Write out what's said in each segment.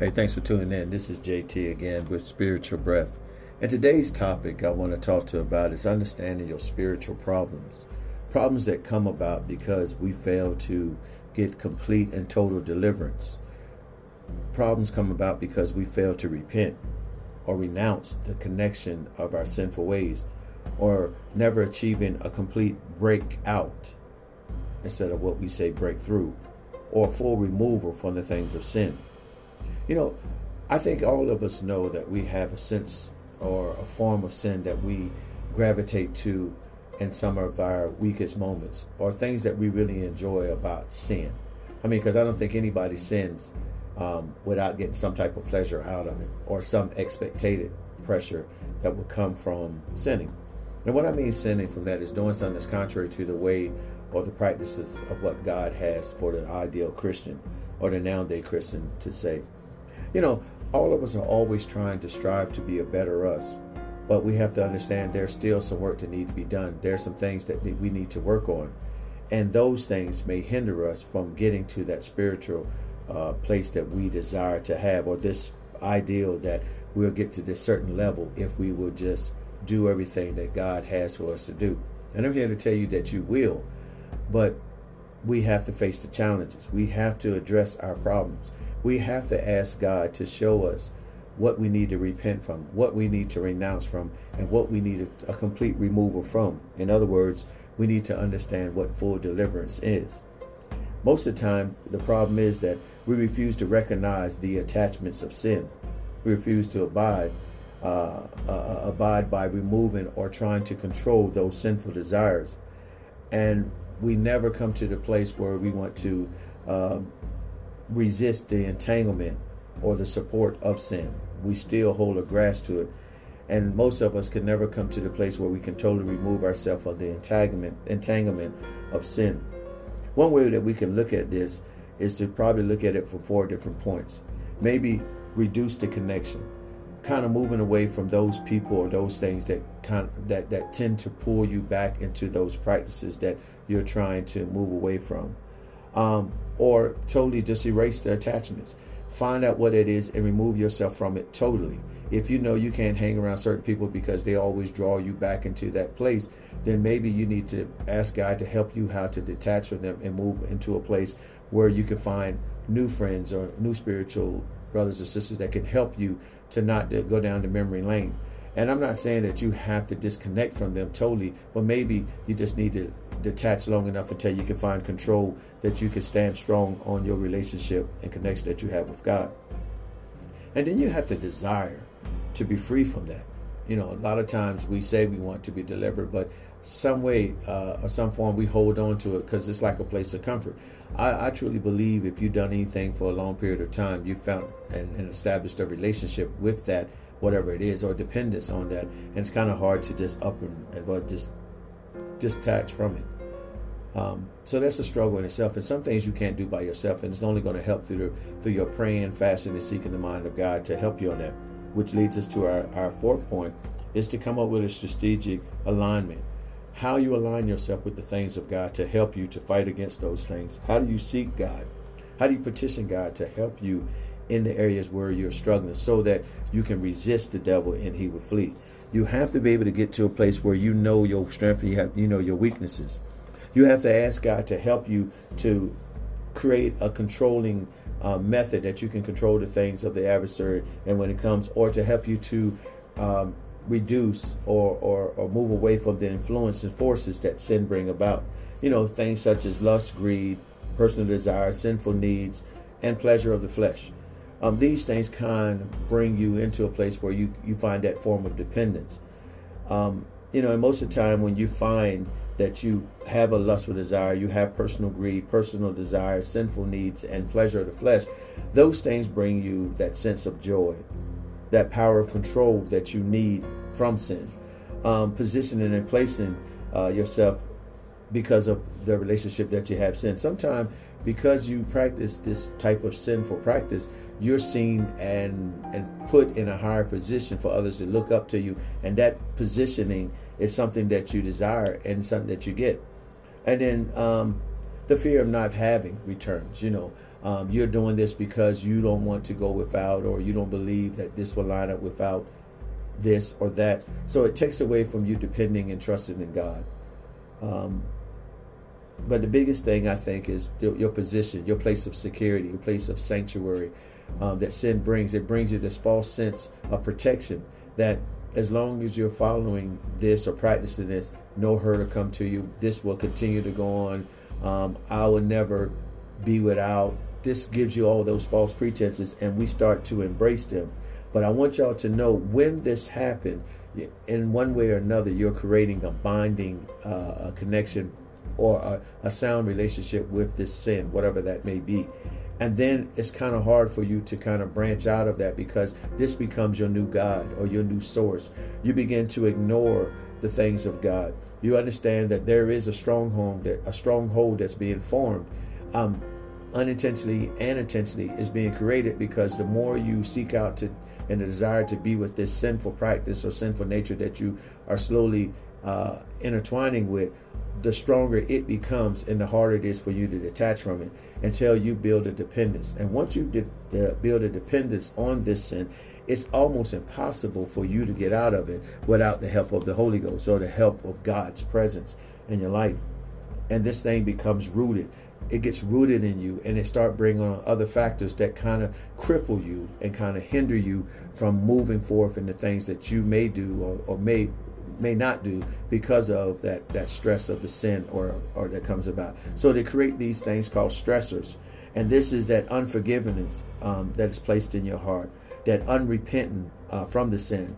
Hey, thanks for tuning in. This is JT again with Spiritual Breath. And today's topic I want to talk to about is understanding your spiritual problems. Problems that come about because we fail to get complete and total deliverance. Problems come about because we fail to repent or renounce the connection of our sinful ways or never achieving a complete breakout instead of what we say breakthrough or full removal from the things of sin. You know, I think all of us know that we have a sense or a form of sin that we gravitate to in some of our weakest moments or things that we really enjoy about sin. I mean, because I don't think anybody sins um, without getting some type of pleasure out of it or some expected pressure that would come from sinning. And what I mean sinning from that is doing something that's contrary to the way or the practices of what God has for the ideal Christian or the nowadays Christian to say. You know, all of us are always trying to strive to be a better us, but we have to understand there's still some work that need to be done. There's some things that we need to work on, and those things may hinder us from getting to that spiritual uh, place that we desire to have, or this ideal that we'll get to this certain level if we will just do everything that God has for us to do. And I'm here to tell you that you will, but we have to face the challenges. We have to address our problems we have to ask God to show us what we need to repent from, what we need to renounce from, and what we need a, a complete removal from. In other words, we need to understand what full deliverance is. Most of the time, the problem is that we refuse to recognize the attachments of sin. We refuse to abide, uh, uh, abide by removing or trying to control those sinful desires, and we never come to the place where we want to um, resist the entanglement or the support of sin. We still hold a grasp to it. And most of us can never come to the place where we can totally remove ourselves of the entanglement, entanglement of sin. One way that we can look at this is to probably look at it from four different points. Maybe reduce the connection, kind of moving away from those people or those things that kind of, that that tend to pull you back into those practices that you're trying to move away from um, or totally just erase the attachments. Find out what it is and remove yourself from it totally. If you know you can't hang around certain people because they always draw you back into that place, then maybe you need to ask God to help you how to detach from them and move into a place where you can find new friends or new spiritual brothers or sisters that can help you to not go down the memory lane. And I'm not saying that you have to disconnect from them totally, but maybe you just need to detach long enough until you can find control that you can stand strong on your relationship and connection that you have with God. And then you have to desire to be free from that. You know, a lot of times we say we want to be delivered, but some way uh, or some form we hold on to it because it's like a place of comfort. I, I, truly believe if you've done anything for a long period of time, you found and, and established a relationship with that, whatever it is, or dependence on that, and it's kind of hard to just up and, and just detach from it. Um, so that's a struggle in itself, and some things you can't do by yourself, and it's only going to help through through your praying, fasting, and seeking the mind of God to help you on that. Which leads us to our, our fourth point: is to come up with a strategic alignment. How you align yourself with the things of God to help you to fight against those things. How do you seek God? How do you petition God to help you in the areas where you're struggling, so that you can resist the devil and he will flee? You have to be able to get to a place where you know your strength, you have you know your weaknesses you have to ask God to help you to create a controlling uh, method that you can control the things of the adversary, and when it comes, or to help you to um, reduce or, or, or move away from the influence and forces that sin bring about. You know, things such as lust, greed, personal desire, sinful needs, and pleasure of the flesh. Um, these things can bring you into a place where you, you find that form of dependence. Um, you know, and most of the time when you find that you have a lustful desire, you have personal greed, personal desires, sinful needs, and pleasure of the flesh, those things bring you that sense of joy, that power of control that you need from sin, um, positioning and placing uh, yourself because of the relationship that you have sin. Sometimes because you practice this type of sinful practice, you're seen and and put in a higher position for others to look up to you, and that positioning is something that you desire and something that you get. And then um, the fear of not having returns. You know, um, you're doing this because you don't want to go without, or you don't believe that this will line up without this or that. So it takes away from you depending and trusting in God. Um, but the biggest thing I think is your position, your place of security, your place of sanctuary um, that sin brings. It brings you this false sense of protection that as long as you're following this or practicing this, no hurt will come to you. This will continue to go on. Um, I will never be without. This gives you all those false pretenses, and we start to embrace them. But I want y'all to know when this happened, in one way or another, you're creating a binding uh, a connection or a, a sound relationship with this sin, whatever that may be. And then it's kind of hard for you to kind of branch out of that because this becomes your new God or your new source. You begin to ignore the things of God. You understand that there is a stronghold that a stronghold that's being formed. Um, unintentionally and intentionally is being created because the more you seek out to and the desire to be with this sinful practice or sinful nature that you are slowly uh, intertwining with, the stronger it becomes and the harder it is for you to detach from it until you build a dependence. And once you de- build a dependence on this sin, it's almost impossible for you to get out of it without the help of the Holy Ghost or the help of God's presence in your life. And this thing becomes rooted. It gets rooted in you and it start bringing on other factors that kind of cripple you and kind of hinder you from moving forth in the things that you may do or, or may may not do because of that that stress of the sin or or that comes about. So they create these things called stressors, and this is that unforgiveness um, that is placed in your heart, that unrepentant uh, from the sin,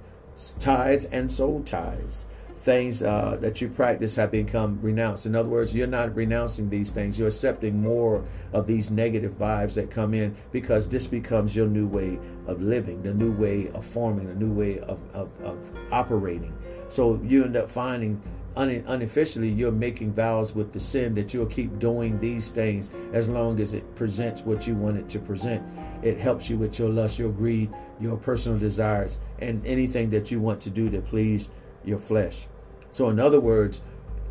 ties and soul ties. Things uh, that you practice have become renounced. In other words, you're not renouncing these things. You're accepting more of these negative vibes that come in because this becomes your new way of living, the new way of forming, the new way of, of, of operating. So you end up finding unofficially you're making vows with the sin that you'll keep doing these things as long as it presents what you want it to present. It helps you with your lust, your greed, your personal desires, and anything that you want to do to please your flesh. So, in other words,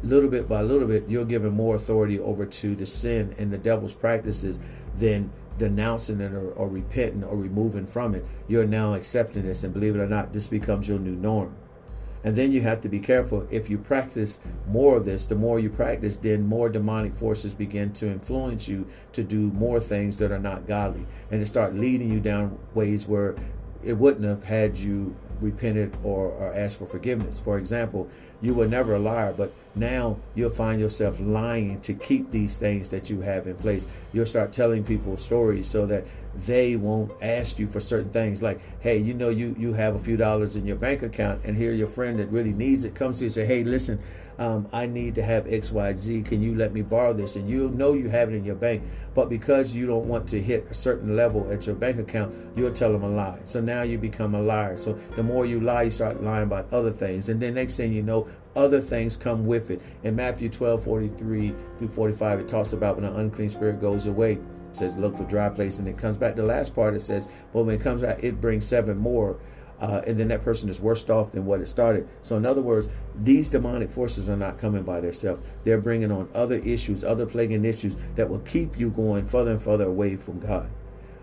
little bit by little bit, you're giving more authority over to the sin and the devil's practices than denouncing it or, or repenting or removing from it. You're now accepting this, and believe it or not, this becomes your new norm. And then you have to be careful. If you practice more of this, the more you practice, then more demonic forces begin to influence you to do more things that are not godly. And to start leading you down ways where it wouldn't have had you repented or, or asked for forgiveness. For example, you were never a liar, but now you'll find yourself lying to keep these things that you have in place. You'll start telling people stories so that they won't ask you for certain things like, hey, you know, you, you have a few dollars in your bank account, and here your friend that really needs it comes to you and say, hey, listen, um, I need to have XYZ. Can you let me borrow this? And you know you have it in your bank, but because you don't want to hit a certain level at your bank account, you'll tell them a lie. So now you become a liar. So the more you lie, you start lying about other things. And then next thing you know, other things come with it. In Matthew 12 43 through 45, it talks about when an unclean spirit goes away. It says, Look for dry place. And it comes back. The last part, it says, But when it comes out, it brings seven more. Uh, and then that person is worse off than what it started. So, in other words, these demonic forces are not coming by themselves. They're bringing on other issues, other plaguing issues that will keep you going further and further away from God.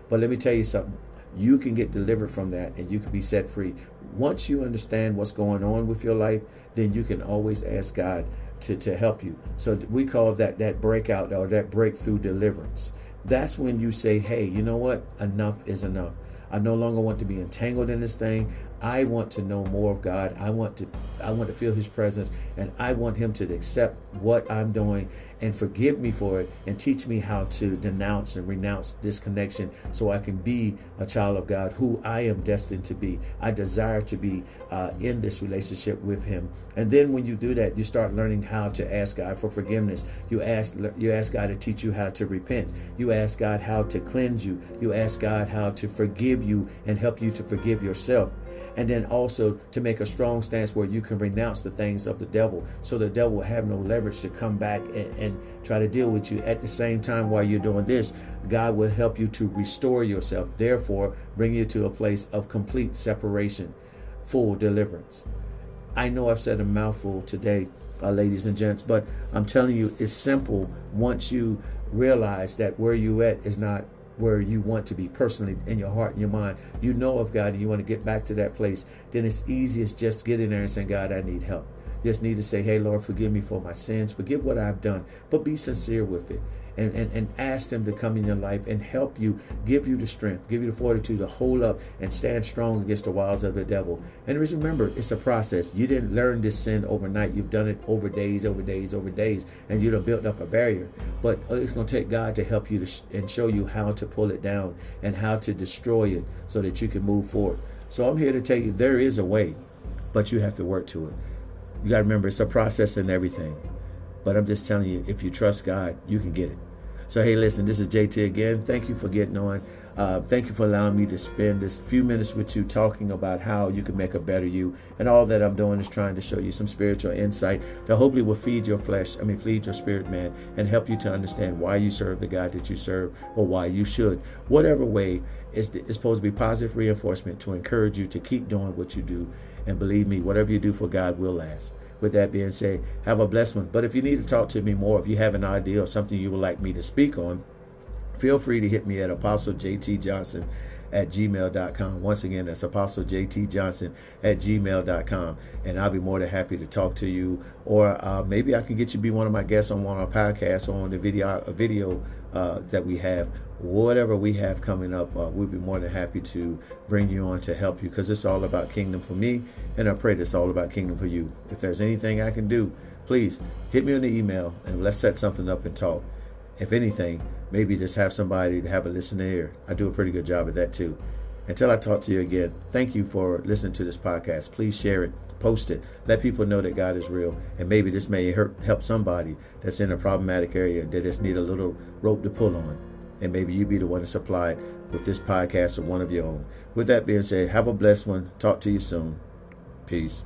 But let me tell you something you can get delivered from that and you can be set free. Once you understand what's going on with your life, then you can always ask God to, to help you. So we call that that breakout or that breakthrough deliverance. That's when you say, hey, you know what? Enough is enough. I no longer want to be entangled in this thing. I want to know more of God. I want to I want to feel his presence and I want him to accept what I'm doing and forgive me for it and teach me how to denounce and renounce disconnection so I can be a child of God who I am destined to be. I desire to be uh, in this relationship with Him. And then when you do that, you start learning how to ask God for forgiveness. You ask you ask God to teach you how to repent. You ask God how to cleanse you. You ask God how to forgive you and help you to forgive yourself and then also to make a strong stance where you can renounce the things of the devil so the devil will have no leverage to come back and, and, try to deal with you at the same time while you're doing this god will help you to restore yourself therefore bring you to a place of complete separation full deliverance i know i've said a mouthful today uh, ladies and gents. But I'm telling you, it's simple once you realize that where you at is not where you want to be personally in your heart and your mind. You know of God and you want to get back to that place. Then it's easy as just getting there and saying, God, I need help. Just need to say, Hey, Lord, forgive me for my sins. Forgive what I've done. But be sincere with it and, and, and ask them to come in your life and help you, give you the strength, give you the fortitude to hold up and stand strong against the wiles of the devil. And remember, it's a process. You didn't learn this sin overnight. You've done it over days, over days, over days, and you've built up a barrier. But uh, it's going to take God to help you to and show you how to pull it down and how to destroy it so that you can move forward. So I'm here to tell you there is a way, but you have to work to it. You got to remember, it's a process and everything. But I'm just telling you, if you trust God, you can get it. So, hey, listen, this is JT again. Thank you for getting on. Uh, thank you for allowing me to spend this few minutes with you talking about how you can make a better you. And all that I'm doing is trying to show you some spiritual insight that hopefully will feed your flesh, I mean, feed your spirit, man, and help you to understand why you serve the God that you serve or why you should. Whatever way, it's, it's supposed to be positive reinforcement to encourage you to keep doing what you do. And believe me, whatever you do for God will last with that being said, have a blessed one. But if you need to talk to me more, if you have an idea or something you would like me to speak on, feel free to hit me at apostlejtjohnson JT Johnson at gmail.com. Once again, that's apostlejtjohnson JT Johnson at gmail.com. And I'll be more than happy to talk to you. Or uh, maybe I can get you to be one of my guests on one of our podcasts or on the video, a video uh, that we have whatever we have coming up, uh, we'll be more than happy to bring you on to help you because it's all about kingdom for me, and I pray it's all about kingdom for you. If there's anything I can do, please hit me on the email and let's set something up and talk. If anything, maybe just have somebody to have a listening ear. I do a pretty good job at that too. Until I talk to you again, thank you for listening to this podcast. Please share it, post it, let people know that God is real, and maybe this may help somebody that's in a problematic area that just need a little rope to pull on and maybe you be the one to supply it with this podcast or one of your own. With that being said, have a blessed one. Talk to you soon. Peace.